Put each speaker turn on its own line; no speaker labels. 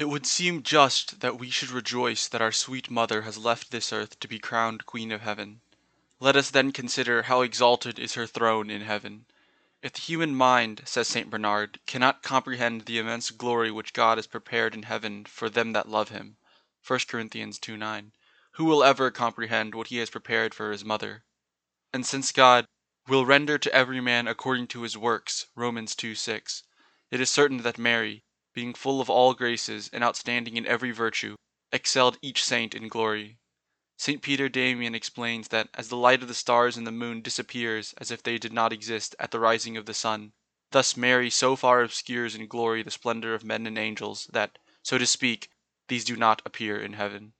It would seem just that we should rejoice that our sweet mother has left this earth to be crowned Queen of Heaven. Let us then consider how exalted is her throne in heaven. If the human mind, says St. Bernard, cannot comprehend the immense glory which God has prepared in heaven for them that love him, (1 Cor. ii. 9,) who will ever comprehend what he has prepared for his mother? And since God "will render to every man according to his works" (Rom. ii. 6), it is certain that Mary, being full of all graces, and outstanding in every virtue, excelled each saint in glory. St. Peter Damian explains that as the light of the stars and the moon disappears as if they did not exist at the rising of the sun, thus Mary so far obscures in glory the splendour of men and angels, that, so to speak, these do not appear in heaven.